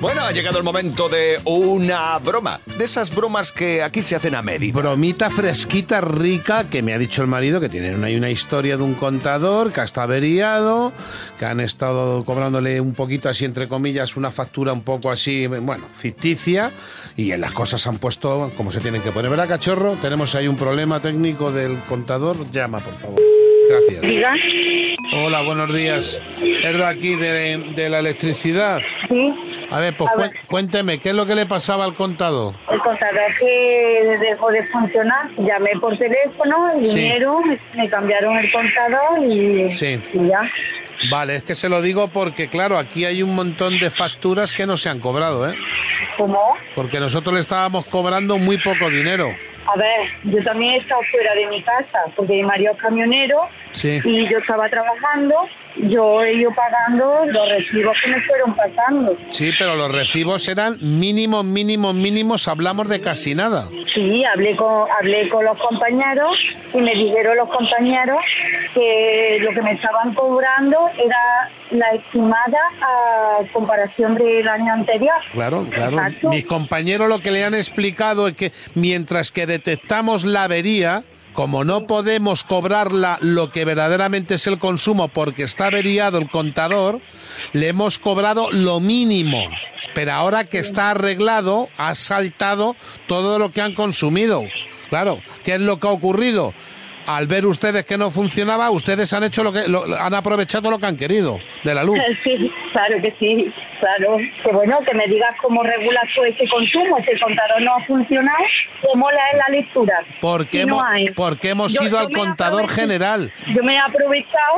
Bueno, ha llegado el momento de una broma. De esas bromas que aquí se hacen a medida. Bromita fresquita, rica, que me ha dicho el marido que tienen ahí una historia de un contador que ha estado averiado, que han estado cobrándole un poquito así, entre comillas, una factura un poco así, bueno, ficticia, y en las cosas han puesto como se tienen que poner. ¿Verdad, cachorro? Tenemos ahí un problema técnico del contador. Llama, por favor. Gracias. Hola, buenos días. Es de aquí de, de la electricidad. Sí. A ver, pues A ver. cuénteme, ¿qué es lo que le pasaba al contador? El contador que dejó de funcionar, llamé por teléfono, Sí. vinieron, me, me cambiaron el contador y, Sí. y ya. Vale, es que se lo digo porque, claro, aquí hay un montón de facturas que no se han cobrado, ¿eh? ¿Cómo? Porque nosotros le estábamos cobrando muy poco dinero. A ver, yo también he estado fuera de mi casa porque mi marido es camionero Sí. y yo estaba trabajando, yo he ido pagando los recibos que me fueron pasando. Sí, pero los recibos eran mínimos, mínimos, mínimos, hablamos de casi nada. Sí, hablé con, hablé con los compañeros y me dijeron los compañeros que lo que me estaban cobrando era la estimada a comparación del año anterior. Claro, claro. Exacto. Mis compañeros lo que le han explicado es que mientras que detectamos la avería, como no podemos cobrarla lo que verdaderamente es el consumo porque está averiado el contador, le hemos cobrado lo mínimo. Pero ahora que está arreglado, ha saltado todo lo que han consumido. Claro, ¿qué es lo que ha ocurrido? Al ver ustedes que no funcionaba, ustedes han hecho lo que lo- han aprovechado lo que han querido de la luz. Sí, claro que sí, claro. Que bueno, que me digas cómo regulas tú ese consumo, si el contador no ha funcionado, ¿cómo la es la lectura? Porque Si no hemos, hay. porque hemos Yo- ido yo al contador general. Yo me he aprovechado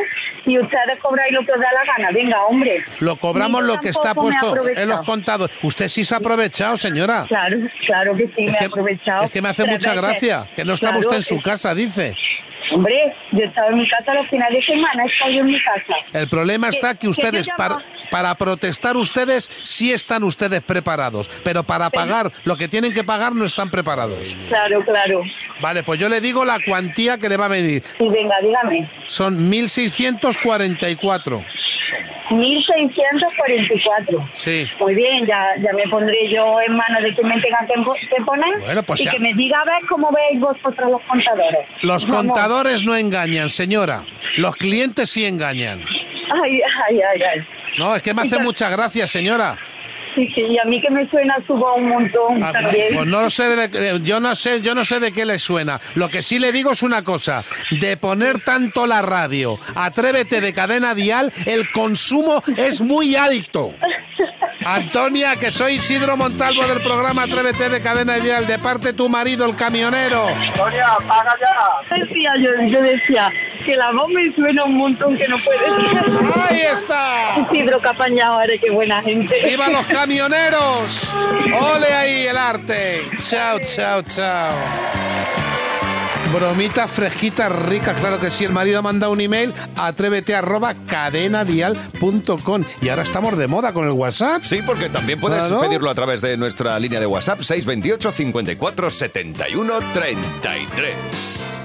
y ustedes cobráis lo que os da la gana. Venga, hombre. Lo cobramos lo que está puesto en los contadores. Usted sí se ha aprovechado, señora. Claro, claro que sí, Es me que, he aprovechado. es que me hace mucha veces. gracia que no estaba Claro, usted en su casa, dice. Hombre, yo estaba en mi casa los finales de semana, he estado yo en mi casa. El problema está que ustedes, para protestar ustedes, sí están ustedes preparados, pero para pagar lo que tienen que pagar no están preparados. Claro, claro. Vale, pues yo le digo la cuantía que le va a venir. Sí, venga, dígame. Son 1.644. 1644. Sí. Muy bien, ya, ya me pondré yo en manos de quien me tenga que, po- que poner Bueno, pues y ya. que me diga a ver cómo veis vosotros los contadores. Los Vamos. contadores no engañan, señora. Los clientes sí engañan. Ay, ay, ay, ay. No, es que me hace mucha gracia, señora. Sí, sí, y a mí que me suena su voz un montón Ah, también. Pues no lo sé, de- de- yo no sé, yo no sé de qué le suena. Lo que sí le digo es una cosa: de poner tanto la radio, atrévete de cadena dial, el consumo es muy alto. Antonia, que soy Isidro Montalvo del programa Atrévete de cadena dial, de parte tu marido, el camionero. Sonia, paga ya. Decía yo, yo decía que la voz me suena un montón que no puede ser. Ahí está. Isidro Capañao, eres qué buena gente. ¡Viva los camioneros! ¡Ole ahí el arte! Chao, chao, chao. Bromita fresquita, rica, claro que sí. El marido manda un email a atrévete arroba cadenadial.com. Y ahora estamos de moda con el WhatsApp. Sí, porque también puedes Claro. pedirlo a través de nuestra línea de WhatsApp 628 54 71 33.